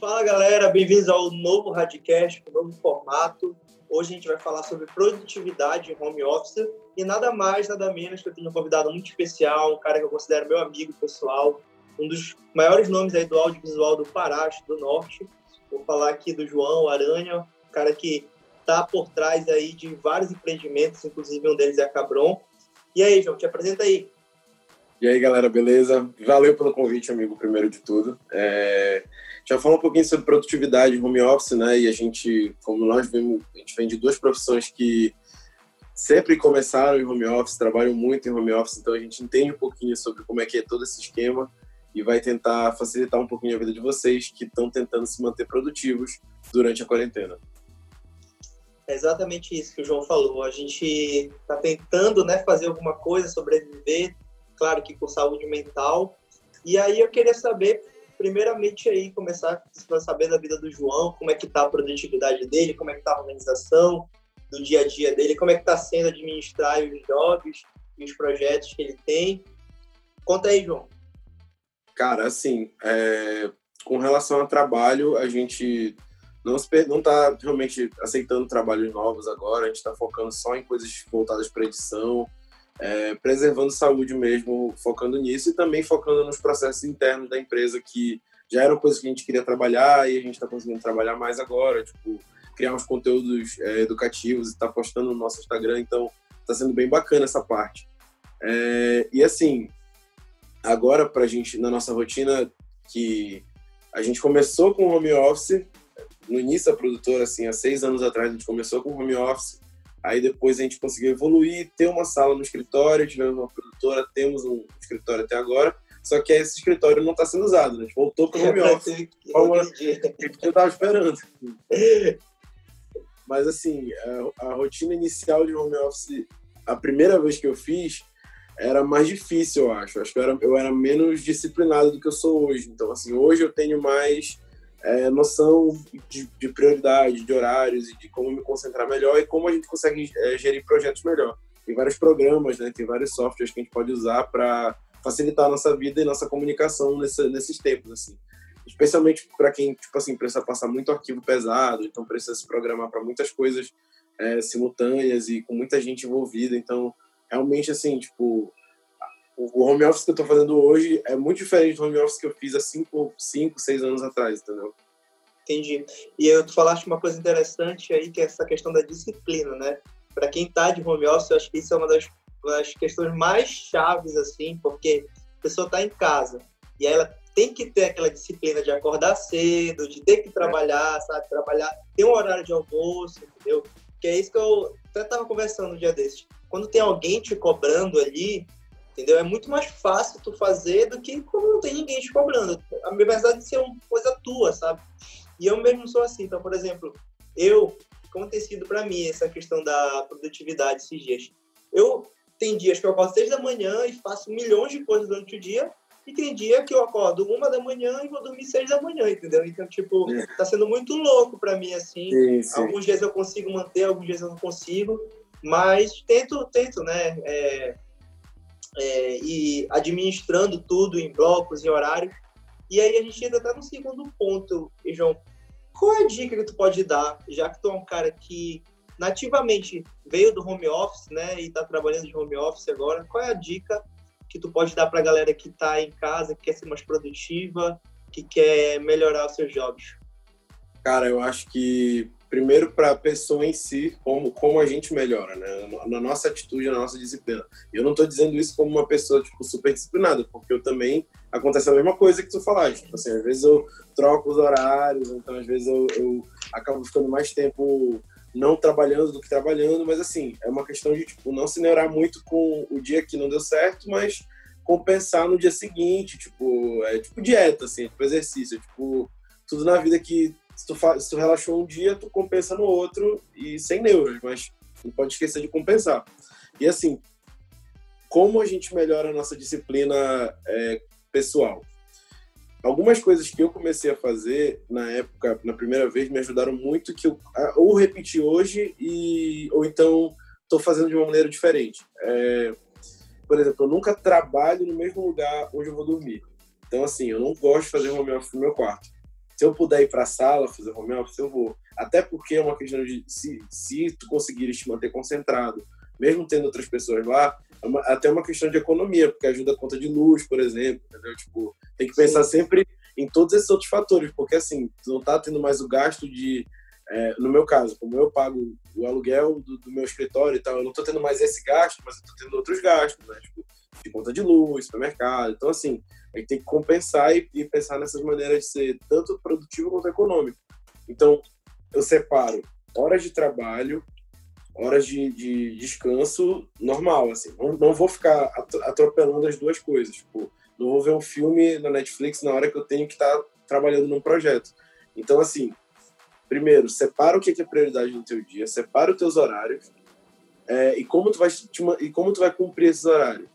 Fala galera, bem-vindos ao novo Radcast, um novo formato. Hoje a gente vai falar sobre produtividade em home office e nada mais, nada menos que eu tenho um convidado muito especial, um cara que eu considero meu amigo pessoal, um dos maiores nomes aí do audiovisual do Pará, do Norte. Vou falar aqui do João Aranha, um cara que está por trás aí de vários empreendimentos, inclusive um deles é a Cabron. E aí, João, te apresenta aí. E aí, galera, beleza? Valeu pelo convite, amigo, primeiro de tudo. É... Já falou um pouquinho sobre produtividade home office, né? E a gente, como nós vemos, a gente vem de duas profissões que sempre começaram em home office, trabalham muito em home office, então a gente entende um pouquinho sobre como é que é todo esse esquema e vai tentar facilitar um pouquinho a vida de vocês que estão tentando se manter produtivos durante a quarentena. É exatamente isso que o João falou. A gente está tentando né, fazer alguma coisa, sobreviver, claro que com saúde mental. E aí eu queria saber, primeiramente aí, começar a saber da vida do João, como é que está a produtividade dele, como é que está a organização do dia a dia dele, como é que está sendo administrar os jobs e os projetos que ele tem. Conta aí, João. Cara, assim, é, com relação ao trabalho, a gente não está realmente aceitando trabalhos novos agora, a gente está focando só em coisas voltadas para edição, é, preservando saúde mesmo, focando nisso e também focando nos processos internos da empresa que já eram coisas que a gente queria trabalhar e a gente está conseguindo trabalhar mais agora, tipo criar uns conteúdos é, educativos e tá postando no nosso Instagram, então está sendo bem bacana essa parte. É, e assim, agora para a gente na nossa rotina que a gente começou com home office no início da produtora, assim, há seis anos atrás, a gente começou com home office, aí depois a gente conseguiu evoluir, ter uma sala no escritório, tivemos uma produtora, temos um escritório até agora, só que esse escritório não está sendo usado, né? a gente voltou para o home office, como gente estava esperando. Mas, assim, a, a rotina inicial de home office, a primeira vez que eu fiz, era mais difícil, eu acho. Acho que eu era, eu era menos disciplinado do que eu sou hoje. Então, assim, hoje eu tenho mais é, noção de, de, prioridade, de horários e de como me concentrar melhor e como a gente consegue é, gerir projetos melhor. Tem vários programas, né? Tem vários softwares que a gente pode usar para facilitar a nossa vida e nossa comunicação nesse, nesses tempos, assim. Especialmente para quem, tipo assim, precisa passar muito arquivo pesado, então precisa se programar para muitas coisas é, simultâneas e com muita gente envolvida. Então, realmente, assim, tipo, o home office que eu estou fazendo hoje é muito diferente do home office que eu fiz há 5, cinco, 6 anos atrás, entendeu? Entendi. E eu, tu falaste uma coisa interessante aí, que é essa questão da disciplina, né? Para quem está de home office, eu acho que isso é uma das, das questões mais chaves, assim, porque a pessoa está em casa e ela tem que ter aquela disciplina de acordar cedo, de ter que trabalhar, sabe? Trabalhar, ter um horário de almoço, entendeu? Que é isso que eu até estava conversando um dia desses. Quando tem alguém te cobrando ali, entendeu? É muito mais fácil tu fazer do que quando não tem ninguém te cobrando. A verdade de ser uma coisa tua, sabe? E eu mesmo sou assim. Então, por exemplo, eu, como tem sido para mim essa questão da produtividade esses dias? Eu tem dias que eu acordo seis da manhã e faço milhões de coisas durante o dia, e tem dia que eu acordo uma da manhã e vou dormir seis da manhã, entendeu? Então, tipo, é. tá sendo muito louco para mim, assim. Sim, sim. Alguns dias eu consigo manter, alguns dias eu não consigo, mas tento, tento, né? É, é, e administrando tudo em blocos, em horários. E aí a gente entra até no segundo ponto, João. Qual é a dica que tu pode dar, já que tu é um cara que nativamente veio do home office, né, e está trabalhando de home office agora, qual é a dica que tu pode dar para a galera que está em casa, que quer ser mais produtiva, que quer melhorar os seus jobs? Cara, eu acho que primeiro para a pessoa em si, como, como a gente melhora, né? Na nossa atitude, na nossa disciplina. Eu não estou dizendo isso como uma pessoa, tipo, super disciplinada, porque eu também acontece a mesma coisa que tu falaste. Tipo assim, às vezes eu troco os horários, então às vezes eu, eu acabo ficando mais tempo não trabalhando do que trabalhando, mas assim, é uma questão de, tipo, não se neurar muito com o dia que não deu certo, mas compensar no dia seguinte, tipo, é tipo dieta, assim, tipo exercício, tipo, tudo na vida que se tu, se tu relaxou um dia, tu compensa no outro e sem neuras, mas não pode esquecer de compensar. E assim, como a gente melhora a nossa disciplina é, pessoal? Algumas coisas que eu comecei a fazer na época, na primeira vez, me ajudaram muito, que eu ou repeti hoje e ou então estou fazendo de uma maneira diferente. É, por exemplo, eu nunca trabalho no mesmo lugar onde eu vou dormir. Então, assim, eu não gosto de fazer home office no meu quarto se eu puder ir para a sala fazer home office, eu vou. Até porque é uma questão de se, se tu conseguires te manter concentrado, mesmo tendo outras pessoas lá, é uma, até uma questão de economia, porque ajuda a conta de luz, por exemplo, entendeu? Tipo, tem que pensar Sim. sempre em todos esses outros fatores, porque assim, tu não tá tendo mais o gasto de é, no meu caso, como eu pago o aluguel do, do, meu escritório e tal, eu não tô tendo mais esse gasto, mas eu tô tendo outros gastos, né? Tipo, de conta de luz, supermercado. Então, assim, a gente tem que compensar e, e pensar nessas maneiras de ser tanto produtivo quanto econômico. Então, eu separo horas de trabalho, horas de, de descanso normal, assim. Não, não, vou ficar atropelando as duas coisas. Tipo, não vou ver um filme na Netflix na hora que eu tenho que estar tá trabalhando num projeto. Então, assim, primeiro, separa o que é prioridade no teu dia, separa os teus horários é, e, como tu vai, e como tu vai cumprir esses horários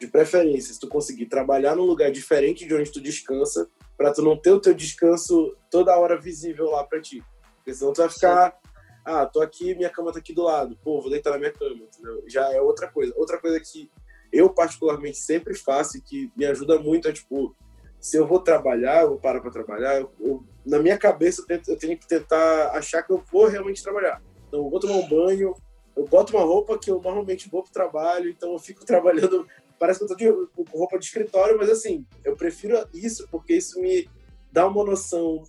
de preferência, se tu conseguir trabalhar num lugar diferente de onde tu descansa, para tu não ter o teu descanso toda hora visível lá para ti. Porque senão tu vai ficar, ah, tô aqui, minha cama tá aqui do lado, pô, vou deitar na minha cama, entendeu? Já é outra coisa. Outra coisa que eu particularmente sempre faço e que me ajuda muito é, tipo, se eu vou trabalhar, eu vou parar para trabalhar, eu, eu, na minha cabeça eu, tento, eu tenho que tentar achar que eu vou realmente trabalhar. Então, eu vou tomar um banho, eu boto uma roupa que eu normalmente vou para o trabalho, então eu fico trabalhando parece que eu tô de, roupa de escritório, mas assim, eu prefiro isso porque isso me dá uma noção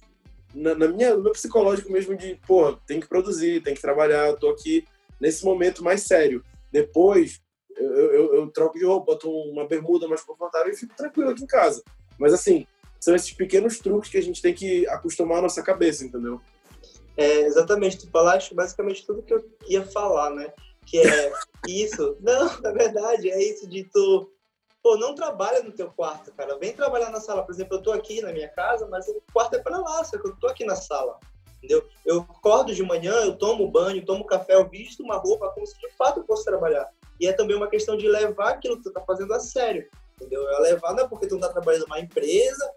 na, na minha, no meu psicológico mesmo de, pô, tem que produzir, tem que trabalhar, eu tô aqui nesse momento mais sério. Depois, eu, eu, eu troco de roupa, boto uma bermuda mais confortável e fico tranquilo aqui em casa. Mas assim, são esses pequenos truques que a gente tem que acostumar a nossa cabeça, entendeu? É, exatamente, tu falaste basicamente tudo que eu ia falar, né? Que é isso. Não, na verdade, é isso de tu. Pô, não trabalha no teu quarto, cara. Vem trabalhar na sala. Por exemplo, eu tô aqui na minha casa, mas o quarto é para lá, só que eu tô aqui na sala. Entendeu? Eu acordo de manhã, eu tomo banho, tomo café, eu visto uma roupa como se de fato eu fosse trabalhar. E é também uma questão de levar aquilo que tu tá fazendo a sério. Entendeu? É levar, não é porque tu não tá trabalhando numa empresa.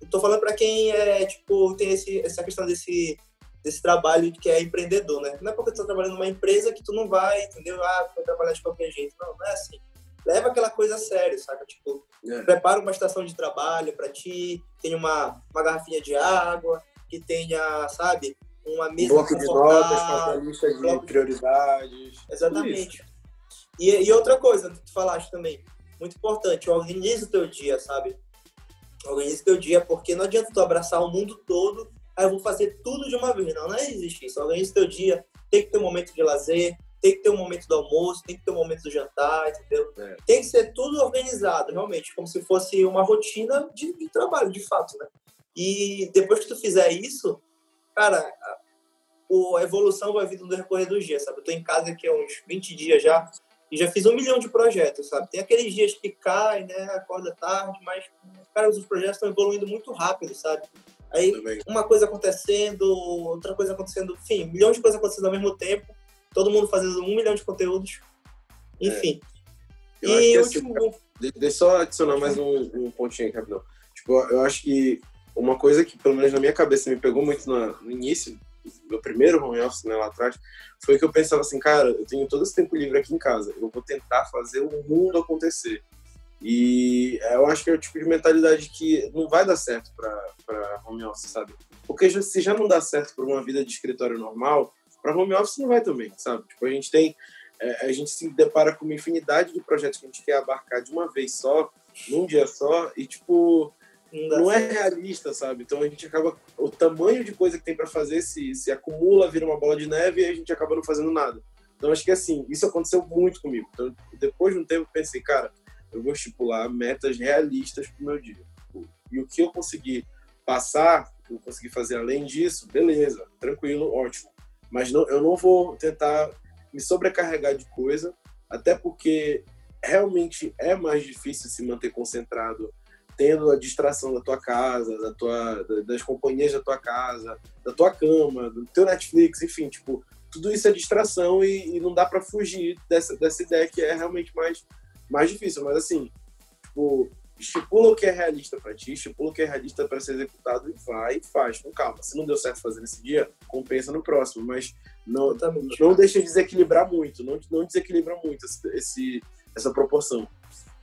Eu tô falando para quem é, tipo, tem esse, essa questão desse desse trabalho que é empreendedor, né? Não é porque tu tá trabalhando numa empresa que tu não vai, entendeu? Ah, vai trabalhar de qualquer jeito. Não, não é assim. Leva aquela coisa a sério, saca? Tipo, é. prepara uma estação de trabalho para ti, tem uma, uma garrafinha de água, que tenha, sabe, uma mesa bloco de notas com a lista de prioridades. Exatamente. E, e, outra coisa que tu falaste também, muito importante, organize o teu dia, sabe? Organize o teu dia, porque não adianta tu abraçar o mundo todo aí eu vou fazer tudo de uma vez. Não, não existe isso. Organize teu dia, tem que ter um momento de lazer, tem que ter um momento do almoço, tem que ter um momento do jantar, entendeu? É. Tem que ser tudo organizado, realmente, como se fosse uma rotina de, de, trabalho, de fato, né? E depois que tu fizer isso, cara, a, evolução vai vir no decorrer dos dias, sabe? Eu tô em casa aqui há uns 20 dias já, e já fiz um milhão de projetos, sabe? Tem aqueles dias que cai, né? Acorda tarde, mas, cara, os projetos estão evoluindo muito rápido, sabe? Aí uma coisa acontecendo, outra coisa acontecendo, enfim, milhões de coisas acontecendo ao mesmo tempo, todo mundo fazendo um milhão de conteúdos, enfim. É. e último... Assim, deixa eu só adicionar mais um, um pontinho aqui, rapidão. Tipo, eu acho que uma coisa que, pelo menos na minha cabeça, me pegou muito no, no início, meu primeiro home office, né, lá atrás, foi que eu pensava assim, cara, eu tenho todo esse tempo livre aqui em casa, eu vou tentar fazer o mundo acontecer. E eu acho que é o tipo de mentalidade que não vai dar certo para home office, sabe? Porque se já não dá certo para uma vida de escritório normal, para home office não vai também, sabe? Tipo, a gente tem. É, a gente se depara com uma infinidade de projetos que a gente quer abarcar de uma vez só, num dia só, e, tipo, não, não é realista, sabe? Então a gente acaba. O tamanho de coisa que tem para fazer se, se acumula, vira uma bola de neve e a gente acaba não fazendo nada. Então acho que assim, isso aconteceu muito comigo. Então, depois de um tempo, pensei, cara eu vou estipular metas realistas para o meu dia. E o que eu conseguir passar, eu conseguir fazer além disso, beleza, tranquilo, ótimo. Mas não, eu não vou tentar me sobrecarregar de coisa, até porque realmente é mais difícil se manter concentrado tendo a distração da tua casa, da tua, das companhias da tua casa, da tua cama, do teu Netflix, enfim, tipo, tudo isso é distração e, e não dá para fugir dessa, dessa ideia que é realmente mais mais difícil, mas assim, tipo, estipula o que é realista para ti, estipula o que é realista para ser executado e vai e faz com calma. Se não deu certo fazer nesse dia, compensa no próximo, mas não, não deixa de desequilibrar muito, não, não desequilibra muito esse, essa proporção.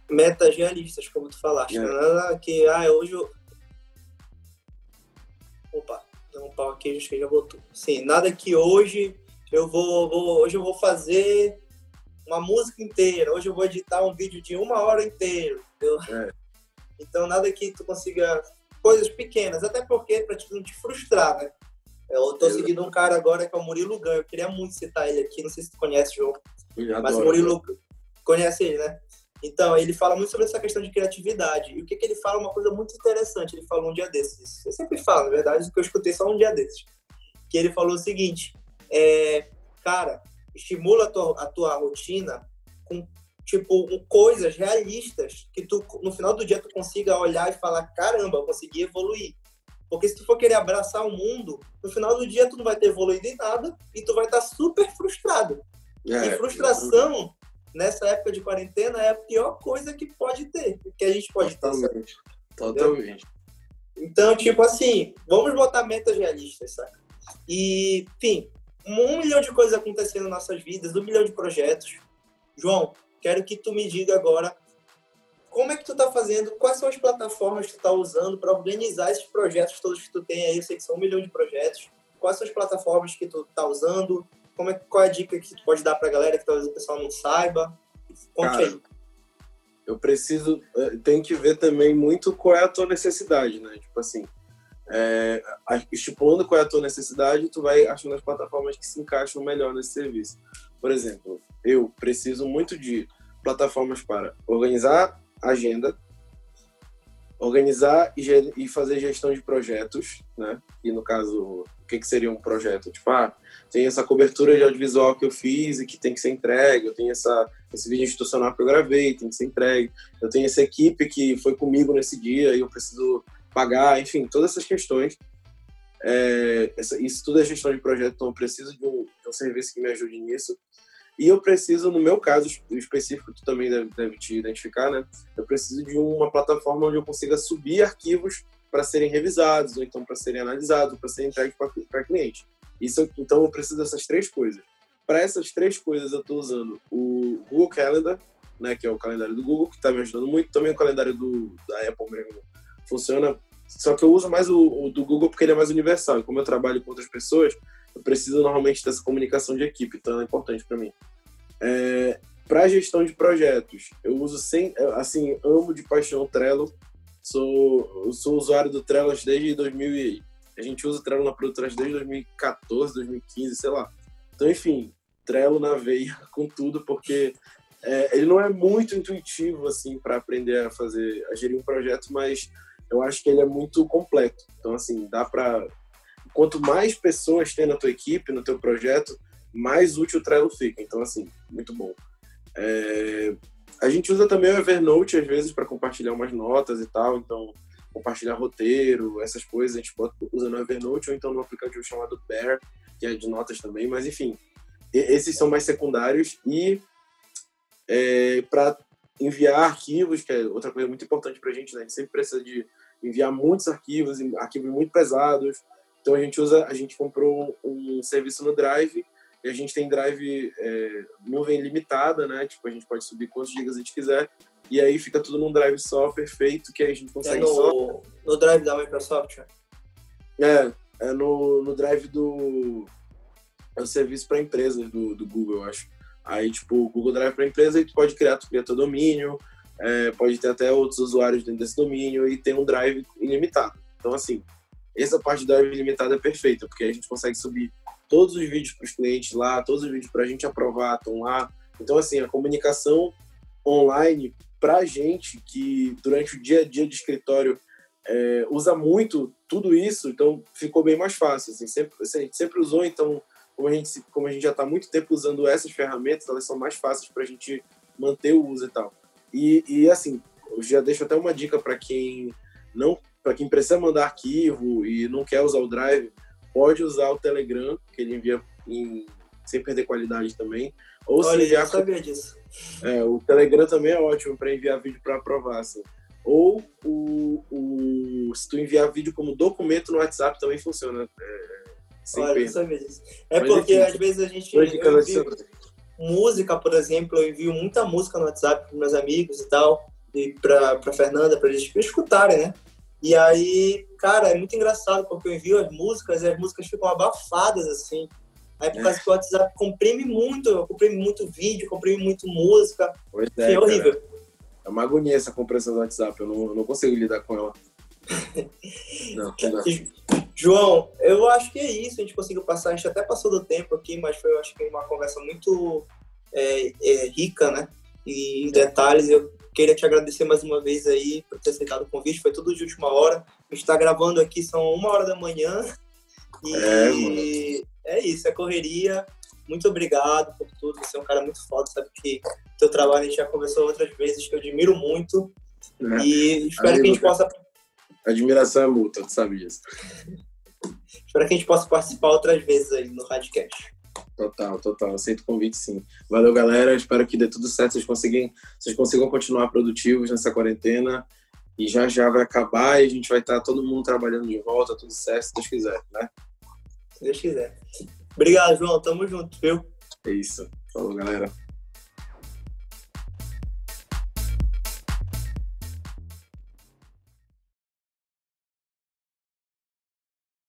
Metas realistas, como tu falaste, é. nada que, ah, hoje eu... Opa, aqui, acho que já voltou. Sim, nada que hoje eu vou, vou, hoje eu vou fazer uma música inteira, hoje eu vou editar um vídeo de uma hora inteiro, entendeu? É. Então nada que tu consiga coisas pequenas, até porque para não te frustrar, né? Eu tô seguindo um cara agora que é o Murilo Gan, eu queria muito citar ele aqui, não sei se tu conhece, João. Mas o Murilo conhece ele, né? Então, ele fala muito sobre essa questão de criatividade. E o que, que ele fala é uma coisa muito interessante. Ele falou um dia desses. Eu sempre falo, na verdade, que eu escutei só um dia desses. Que ele falou o seguinte: é, cara, estimula a tua, a tua rotina com tipo coisas realistas que tu no final do dia tu consiga olhar e falar caramba eu consegui evoluir porque se tu for querer abraçar o mundo no final do dia tu não vai ter evoluído em nada e tu vai estar super frustrado é, e frustração nessa época de quarentena é a pior coisa que pode ter, que a gente pode Totalmente. ter. Totalmente. Então, tipo assim, vamos botar metas realistas, sabe? E, enfim, um milhão de coisas acontecendo nas nossas vidas, um milhão de projetos. João, quero que tu me diga agora como é que tu tá fazendo, quais são as plataformas que tu tá usando para organizar esses projetos todos que tu tem aí, eu sei que são um milhão de projetos, quais são as plataformas que tu tá usando, como é, qual é a dica que tu pode dar para a galera que talvez o pessoal não saiba? Conte Cara, aí. Eu preciso, eh, tem que ver também muito qual é a tua necessidade, né? Tipo assim, é, estipulando qual é a tua necessidade, tu vai achando as plataformas que se encaixam melhor nesse serviço. Por exemplo, eu preciso muito de plataformas para organizar agenda, organizar e, fazer gestão de projetos, né? E no caso, o que, que seria um projeto? Tipo, ah, tem essa cobertura de audiovisual que eu fiz e que tem que ser entregue, eu tenho essa, esse vídeo institucional que eu gravei, tem que ser entregue, eu tenho essa equipe que foi comigo nesse dia e eu preciso pagar, enfim, todas essas questões. É, essa, isso tudo é gestão de projeto, então eu preciso de um, de um serviço que me ajude nisso. E eu preciso, no meu caso específico, tu também deve, deve te identificar, né? Eu preciso de uma plataforma onde eu consiga subir arquivos para serem revisados, ou então para serem analisados, para serem entregues para cliente. Isso, então eu preciso dessas três coisas. Para essas três coisas eu estou usando o Google Calendar, né, que é o calendário do Google, que está me ajudando muito. Também o calendário do, da Apple mesmo funciona. Só que eu uso mais o, o do Google porque ele é mais universal. E como eu trabalho com outras pessoas, eu preciso normalmente dessa comunicação de equipe, então é importante para mim. É, para gestão de projetos, eu uso sem, assim, amo de paixão o Trello. Sou, sou usuário do Trello desde 2000 a gente usa o Trello na produtora desde 2014, 2015, sei lá. Então, enfim, Trello na veia com tudo, porque é, ele não é muito intuitivo assim para aprender a fazer, a gerir um projeto, mas eu acho que ele é muito completo. Então, assim, dá para quanto mais pessoas tem na tua equipe, no teu projeto, mais útil o Trello fica. Então, assim, muito bom. É... A gente usa também o Evernote, às vezes, para compartilhar umas notas e tal. Então, compartilhar roteiro, essas coisas, a gente bota, usa no Evernote ou então no aplicativo chamado Bear, que é de notas também. Mas, enfim, esses são mais secundários. E é, para enviar arquivos, que é outra coisa muito importante para a gente, né? A gente sempre precisa de enviar muitos arquivos, arquivos muito pesados. Então a gente usa, a gente comprou um serviço no Drive e a gente tem Drive é, nuvem limitada, né? Tipo, a gente pode subir quantos gigas a gente quiser e aí fica tudo num Drive só perfeito que a gente consegue é no, só... no Drive da Microsoft? É, é no, no Drive do é o serviço para empresas do, do Google, eu acho. Aí, tipo, o Google Drive para empresa, e tu pode criar, tu cria teu domínio, é, pode ter até outros usuários dentro desse domínio e tem um Drive ilimitado. Então, assim, essa parte do Drive ilimitado é perfeita, porque a gente consegue subir todos os vídeos para os clientes lá, todos os vídeos para a gente aprovar estão lá. Então, assim, a comunicação online para a gente que durante o dia a dia de escritório é, usa muito tudo isso, então ficou bem mais fácil. Assim, sempre, assim, a gente sempre usou, então, como a gente, como a gente já está muito tempo usando essas ferramentas, elas são mais fáceis para a gente manter o uso e tal. E, e assim, eu já deixo até uma dica para quem não, para quem precisa mandar arquivo e não quer usar o Drive, pode usar o Telegram, que ele envia em, sem perder qualidade também. Ou Olha, se enviar, eu sabia disso. É, o Telegram também é ótimo para enviar vídeo para aprovar. Assim. Ou o, o, se tu enviar vídeo como documento no WhatsApp também funciona. É, Olha, eu sabia disso. É Mas, porque enfim, às vezes a gente. Envio, música, por exemplo, eu envio muita música no WhatsApp para meus amigos e tal, e para Fernanda, para eles escutarem, né? E aí, cara, é muito engraçado, porque eu envio as músicas e as músicas ficam abafadas, assim. Aí por causa é. que o WhatsApp comprime muito, comprime muito vídeo, comprime muito música. Pois é, é horrível. É uma agonia essa compressão do WhatsApp, eu não, eu não consigo lidar com ela. não, não. João, eu acho que é isso, a gente conseguiu passar, a gente até passou do tempo aqui, mas foi, eu acho que uma conversa muito é, é, rica, né? E em detalhes, eu queria te agradecer mais uma vez aí por ter aceitado o convite, foi tudo de última hora. A gente está gravando aqui, são uma hora da manhã, e é, é isso, é correria. Muito obrigado por tudo. Você é um cara muito foda, sabe que teu trabalho a gente já conversou outras vezes, que eu admiro muito. É. E espero que a gente possa. Admiração é mútua, tu sabia espero que a gente possa participar outras vezes aí no Radcast. Total, total. Aceito o convite, sim. Valeu, galera. Espero que dê tudo certo. Vocês consigam, vocês consigam continuar produtivos nessa quarentena. E já já vai acabar e a gente vai estar todo mundo trabalhando de volta, tudo certo, se Deus quiser, né? Se Deus quiser. Obrigado, João. Tamo junto, viu? É isso. Falou, galera.